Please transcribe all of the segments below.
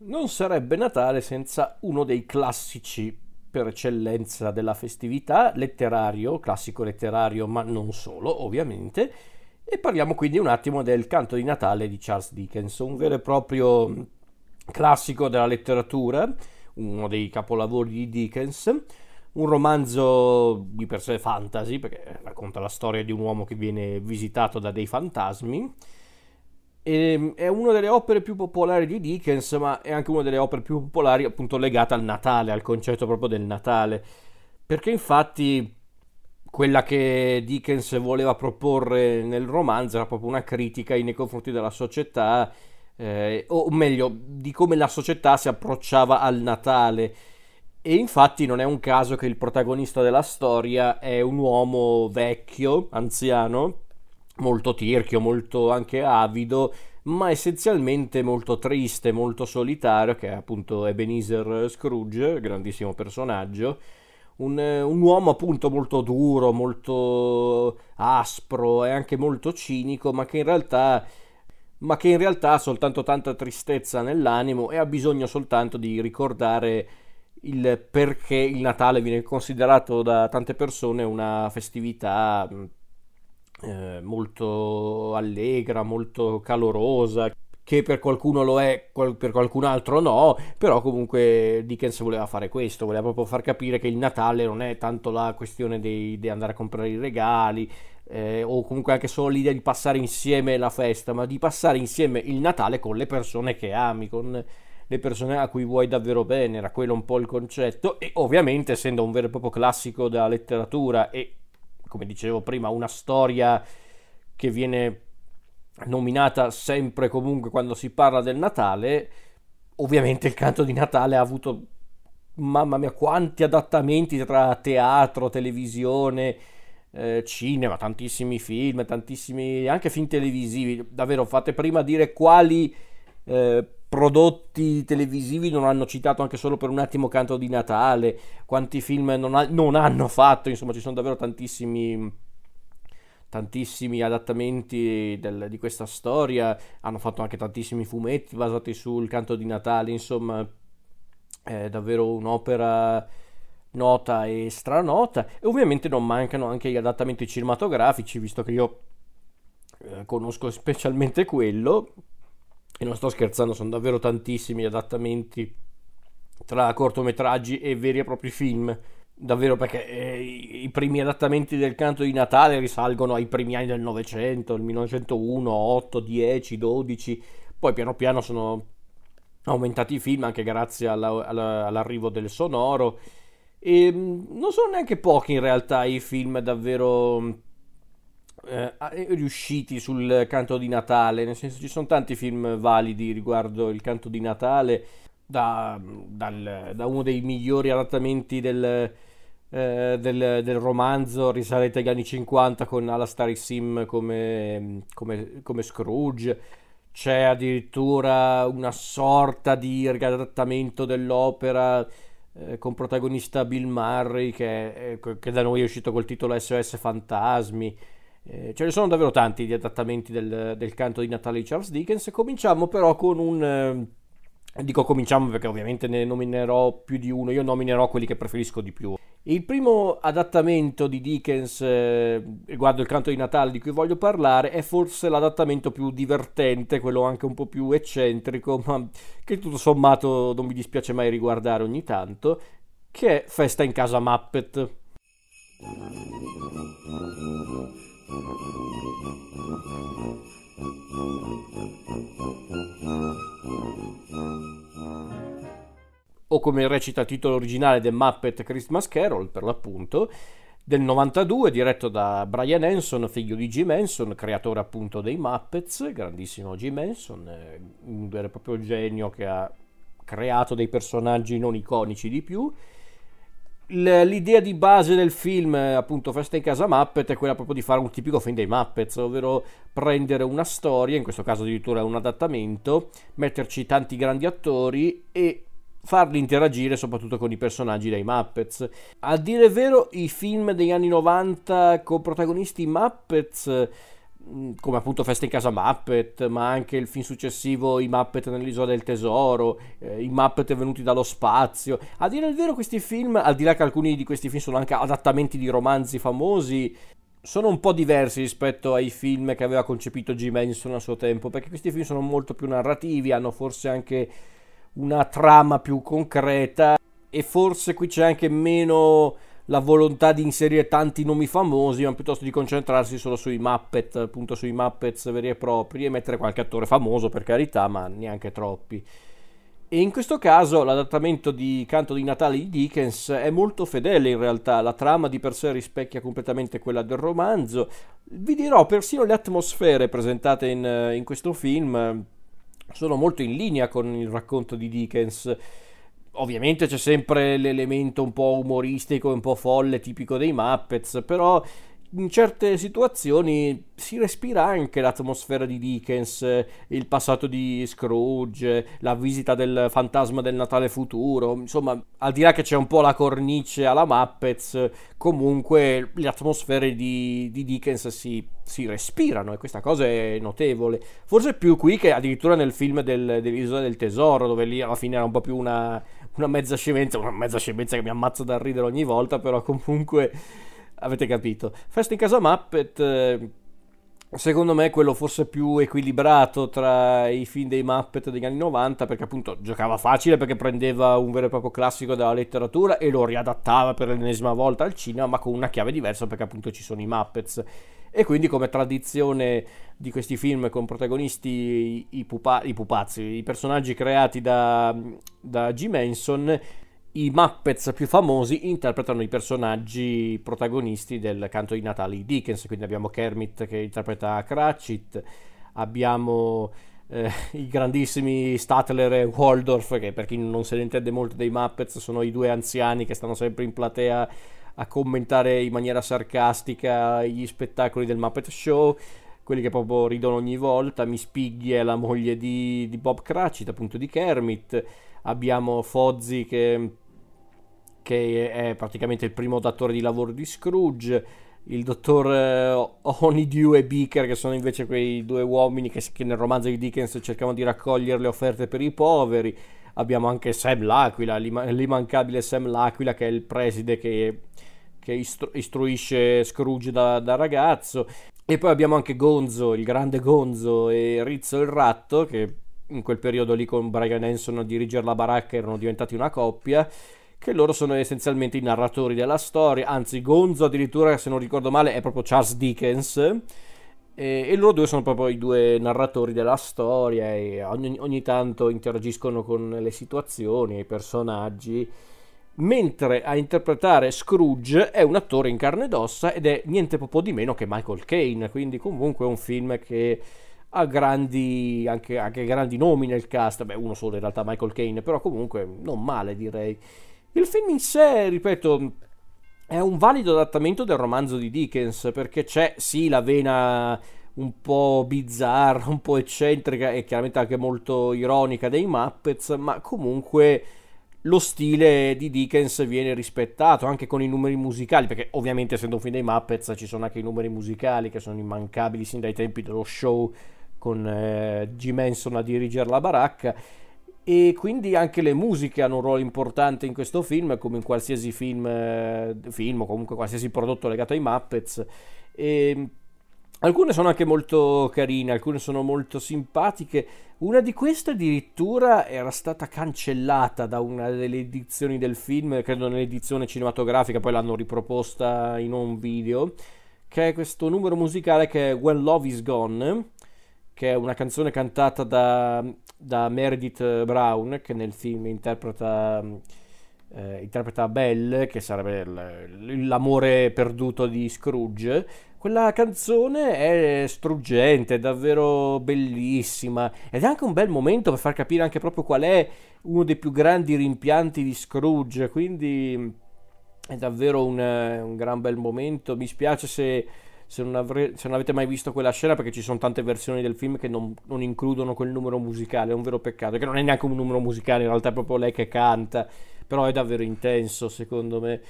non sarebbe Natale senza uno dei classici per eccellenza della festività, letterario, classico letterario, ma non solo, ovviamente. E parliamo quindi un attimo del canto di Natale di Charles Dickens, un vero e proprio classico della letteratura, uno dei capolavori di Dickens, un romanzo di per sé fantasy, perché racconta la storia di un uomo che viene visitato da dei fantasmi e, ehm, è una delle opere più popolari di Dickens, ma è anche una delle opere più popolari appunto legata al Natale, al concetto proprio del Natale. Perché infatti quella che Dickens voleva proporre nel romanzo era proprio una critica nei confronti della società, eh, o meglio, di come la società si approcciava al Natale. E infatti non è un caso che il protagonista della storia è un uomo vecchio, anziano, molto tirchio, molto anche avido, ma essenzialmente molto triste, molto solitario, che è appunto Ebenezer Scrooge, grandissimo personaggio. Un, un, uomo appunto molto duro, molto aspro e anche molto cinico, ma che in realtà ma che in realtà ha soltanto tanta tristezza nell'animo e ha bisogno soltanto di ricordare il perché il Natale viene considerato da tante persone una festività eh, molto allegra, molto calorosa, che per qualcuno lo è, per qualcun altro no, però comunque Dickens voleva fare questo, voleva proprio far capire che il Natale non è tanto la questione di, di andare a comprare i regali, eh, o comunque anche solo l'idea di passare insieme la festa, ma di passare insieme il Natale con le persone che ami, con le persone a cui vuoi davvero bene, era quello un po' il concetto, e ovviamente essendo un vero e proprio classico della letteratura e come dicevo prima, una storia che viene nominata sempre e comunque quando si parla del Natale, ovviamente il canto di Natale ha avuto, mamma mia, quanti adattamenti tra teatro, televisione, eh, cinema, tantissimi film, tantissimi anche film televisivi. Davvero, fate prima dire quali eh, prodotti televisivi non hanno citato anche solo per un attimo Canto di Natale, quanti film non, ha, non hanno fatto, insomma ci sono davvero tantissimi tantissimi adattamenti del, di questa storia, hanno fatto anche tantissimi fumetti basati sul canto di Natale, insomma è davvero un'opera nota e stranota. E ovviamente non mancano anche gli adattamenti cinematografici, visto che io eh, conosco specialmente quello e non sto scherzando, sono davvero tantissimi adattamenti tra cortometraggi e veri e propri film. Davvero perché eh, i primi adattamenti del canto di Natale risalgono ai primi anni del Novecento, il 1901, 8, 10, 12, poi piano piano sono aumentati i film anche grazie alla, alla, all'arrivo del sonoro e mm, non sono neanche pochi in realtà i film davvero eh, riusciti sul canto di Natale, nel senso ci sono tanti film validi riguardo il canto di Natale, da, dal, da uno dei migliori adattamenti del, eh, del, del, romanzo risalente agli anni 50 con Alastair Sim come, come, come Scrooge, c'è addirittura una sorta di riadattamento dell'opera eh, con protagonista Bill Murray che, eh, che da noi è uscito col titolo SOS Fantasmi. Eh, ce ne sono davvero tanti di adattamenti del, del, canto di Natale di Charles Dickens. Cominciamo però con un... Eh, dico cominciamo perché ovviamente ne nominerò più di uno, io nominerò quelli che preferisco di più. Il primo adattamento di Dickens eh, riguardo il canto di Natale di cui voglio parlare è forse l'adattamento più divertente, quello anche un po' più eccentrico, ma che tutto sommato non mi dispiace mai riguardare ogni tanto, che è Festa in casa Muppet o come recita il titolo originale The Muppet Christmas Carol per l'appunto del 92 diretto da Brian Henson figlio di Jim Henson creatore appunto dei Muppets grandissimo Jim Henson eh, un vero e proprio genio che ha creato dei personaggi non iconici di più l'idea di base del film, appunto Festa in casa Muppet, è quella proprio di fare un tipico film dei Muppets, ovvero prendere una storia, in questo caso addirittura un adattamento, metterci tanti grandi attori e farli interagire soprattutto con i personaggi dei Muppets. A dire vero, i film degli anni 90 con protagonisti Muppets come appunto Festa in casa Muppet, ma anche il film successivo I Muppet nell'isola del tesoro, eh, i Muppet venuti dallo spazio. A dire il vero questi film, al di là che alcuni di questi film sono anche adattamenti di romanzi famosi, sono un po' diversi rispetto ai film che aveva concepito Jim Henson a suo tempo, perché questi film sono molto più narrativi, hanno forse anche una trama più concreta e forse qui c'è anche meno la volontà di inserire tanti nomi famosi, ma piuttosto di concentrarsi solo sui Muppet, appunto sui Muppets veri e propri e mettere qualche attore famoso per carità, ma neanche troppi. E in questo caso l'adattamento di Canto di Natale di Dickens è molto fedele in realtà, la trama di per sé rispecchia completamente quella del romanzo. Vi dirò, persino le atmosfere presentate in, in questo film sono molto in linea con il racconto di Dickens ovviamente c'è sempre l'elemento un po' umoristico, un po' folle, tipico dei Muppets, però in certe situazioni si respira anche l'atmosfera di Dickens, il passato di Scrooge, la visita del fantasma del Natale futuro, insomma, al di là che c'è un po' la cornice alla Muppets, comunque le atmosfere di, di Dickens si, si, respirano e questa cosa è notevole. Forse più qui che addirittura nel film del, dell'Isola del Tesoro, dove lì alla fine era un po' più una, una mezza scemenza, una mezza scemenza che mi ammazza da ridere ogni volta, però comunque avete capito. Festa in casa Muppet, eh, secondo me è quello forse più equilibrato tra i film dei Muppet degli anni 90, perché appunto giocava facile perché prendeva un vero e proprio classico della letteratura e lo riadattava per l'ennesima volta al cinema, ma con una chiave diversa perché appunto ci sono i Muppets. E quindi come tradizione di questi film con protagonisti i, pupa- i pupazzi, i personaggi creati da, da Jim Henson, i Muppets più famosi interpretano i personaggi protagonisti del canto di Natale di Dickens, quindi abbiamo Kermit che interpreta Cratchit, abbiamo eh, i grandissimi Statler e Waldorf, che per chi non se ne intende molto dei Muppets sono i due anziani che stanno sempre in platea a commentare in maniera sarcastica gli spettacoli del Muppet Show, quelli che proprio ridono ogni volta, Miss Piggy è la moglie di, di Bob Cratchit, appunto di Kermit, abbiamo Fozzie che che è praticamente il primo datore di lavoro di Scrooge, il dottor eh, Honeydew e Beaker, che sono invece quei due uomini che, che, nel romanzo di Dickens cercavano di raccogliere le offerte per i poveri. Abbiamo anche Sam l'Aquila, l'immancabile Sam l'Aquila, che è il preside che, che istru- istruisce Scrooge da, da, ragazzo. E poi abbiamo anche Gonzo, il grande Gonzo, e Rizzo il ratto, che in quel periodo lì con Brian Hanson a dirigere la baracca erano diventati una coppia che loro sono essenzialmente i narratori della storia, anzi Gonzo addirittura se non ricordo male è proprio Charles Dickens e, e loro due sono proprio i due narratori della storia e ogni, ogni tanto interagiscono con le situazioni, i personaggi mentre a interpretare Scrooge è un attore in carne ed ossa ed è niente proprio di meno che Michael Caine, quindi comunque è un film che ha grandi, anche, anche grandi nomi nel cast, beh uno solo in realtà Michael Caine, però comunque non male direi. Il film in sé, ripeto, è un valido adattamento del romanzo di Dickens perché c'è sì la vena un po' bizzarra, un po' eccentrica e chiaramente anche molto ironica dei Muppets, ma comunque lo stile di Dickens viene rispettato anche con i numeri musicali, perché ovviamente essendo un film dei Muppets ci sono anche i numeri musicali che sono immancabili sin dai tempi dello show con eh, Jim Henson a dirigere la baracca e quindi anche le musiche hanno un ruolo importante in questo film come in qualsiasi film, eh, film o comunque qualsiasi prodotto legato ai Muppets e alcune sono anche molto carine, alcune sono molto simpatiche. Una di queste addirittura era stata cancellata da una delle edizioni del film, credo nell'edizione cinematografica, poi l'hanno riproposta in un video, che è questo numero musicale che è When Love is Gone, che è una canzone cantata da, da Meredith Brown, che nel film interpreta, eh, interpreta Belle, che sarebbe l'amore perduto di Scrooge. Quella canzone è struggente, è davvero bellissima ed è anche un bel momento per far capire anche proprio qual è uno dei più grandi rimpianti di Scrooge, quindi è davvero un, un gran bel momento. Mi spiace se se non, avre- se non, avete mai visto quella scena perché ci sono tante versioni del film che non, non, includono quel numero musicale, è un vero peccato, che non è neanche un numero musicale, in realtà è proprio lei che canta, però è davvero intenso secondo me.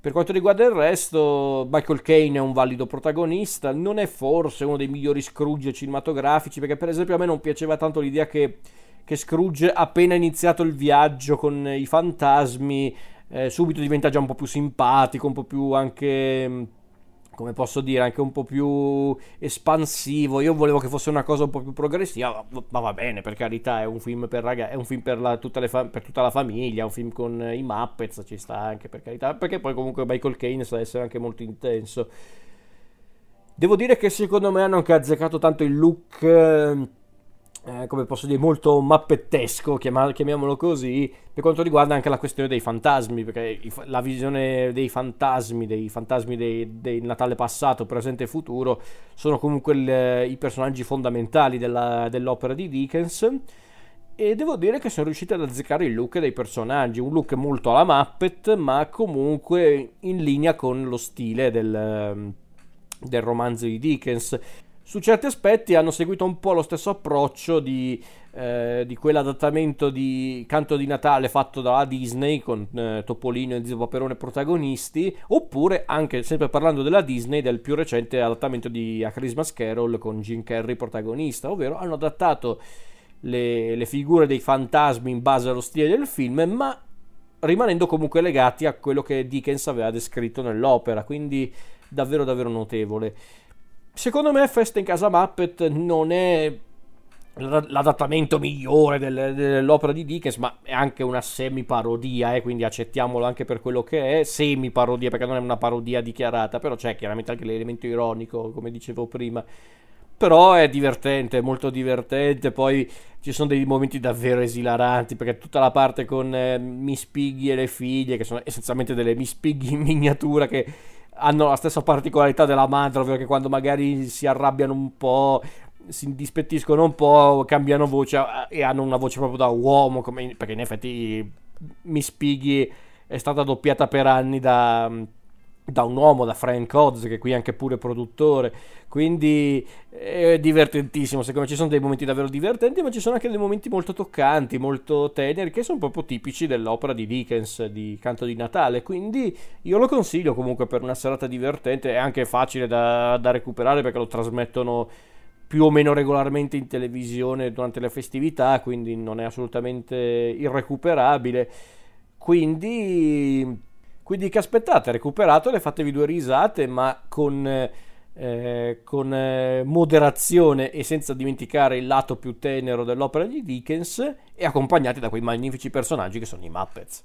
Per quanto riguarda il resto, Michael Caine è un valido protagonista, non è forse uno dei migliori Scrooge cinematografici, perché per esempio a me non piaceva tanto l'idea che, che Scrooge, appena iniziato il viaggio con i fantasmi, eh, subito diventa già un po' più simpatico, un po' più anche come posso dire, anche un po' più espansivo. Io volevo che fosse una cosa un po' più progressiva, ma va bene, per carità, è un film per ragazzi, è un film per, la, fa- per, tutta la famiglia, un film con i Muppets, ci sta anche per carità, perché poi comunque Michael Caine sa essere anche molto intenso. Devo dire che secondo me hanno anche azzeccato tanto il look eh, come posso dire, molto mappettesco, chiamiamolo così, per quanto riguarda anche la questione dei fantasmi, perché la visione dei fantasmi, dei fantasmi dei Natale passato, presente e futuro, sono comunque il, i personaggi fondamentali della, dell'opera di Dickens. E devo dire che sono riusciti ad azzeccare il look dei personaggi, un look molto alla Muppet, ma comunque in linea con lo stile del, del romanzo di Dickens su certi aspetti hanno seguito un po' lo stesso approccio di, eh, di quell'adattamento di Canto di Natale fatto dalla Disney con eh, Topolino e Zio Paperone protagonisti, oppure anche, sempre parlando della Disney, del più recente adattamento di A Christmas Carol con Jim Carrey protagonista, ovvero hanno adattato le, le figure dei fantasmi in base allo stile del film, ma rimanendo comunque legati a quello che Dickens aveva descritto nell'opera, quindi davvero davvero notevole. Secondo me Festa in casa Muppet non è l'adattamento migliore del, dell'opera di Dickens, ma è anche una semi-parodia, eh, quindi accettiamolo anche per quello che è, semi-parodia perché non è una parodia dichiarata, però c'è chiaramente anche l'elemento ironico, come dicevo prima. Però è divertente, molto divertente, poi ci sono dei momenti davvero esilaranti, perché tutta la parte con eh, Miss Piggy e le figlie, che sono essenzialmente delle Miss Piggy in miniatura, che hanno la stessa particolarità della madre, ovvero che quando magari si arrabbiano un po', si indispettiscono un po', cambiano voce eh, e hanno una voce proprio da uomo, come, perché in effetti Miss Piggy è stata doppiata per anni da da un uomo, da Frank Oz, che qui è anche pure produttore. Quindi è divertentissimo. Secondo me ci sono dei momenti davvero divertenti, ma ci sono anche dei momenti molto toccanti, molto teneri, che sono proprio tipici dell'opera di Dickens di Canto di Natale. Quindi io lo consiglio comunque per una serata divertente. È anche facile da, da recuperare perché lo trasmettono più o meno regolarmente in televisione durante le festività, quindi non è assolutamente irrecuperabile. Quindi quindi che aspettate? Recuperatele, fatevi due risate, ma con, eh, con eh, moderazione e senza dimenticare il lato più tenero dell'opera di Dickens e accompagnati da quei magnifici personaggi che sono i Muppets.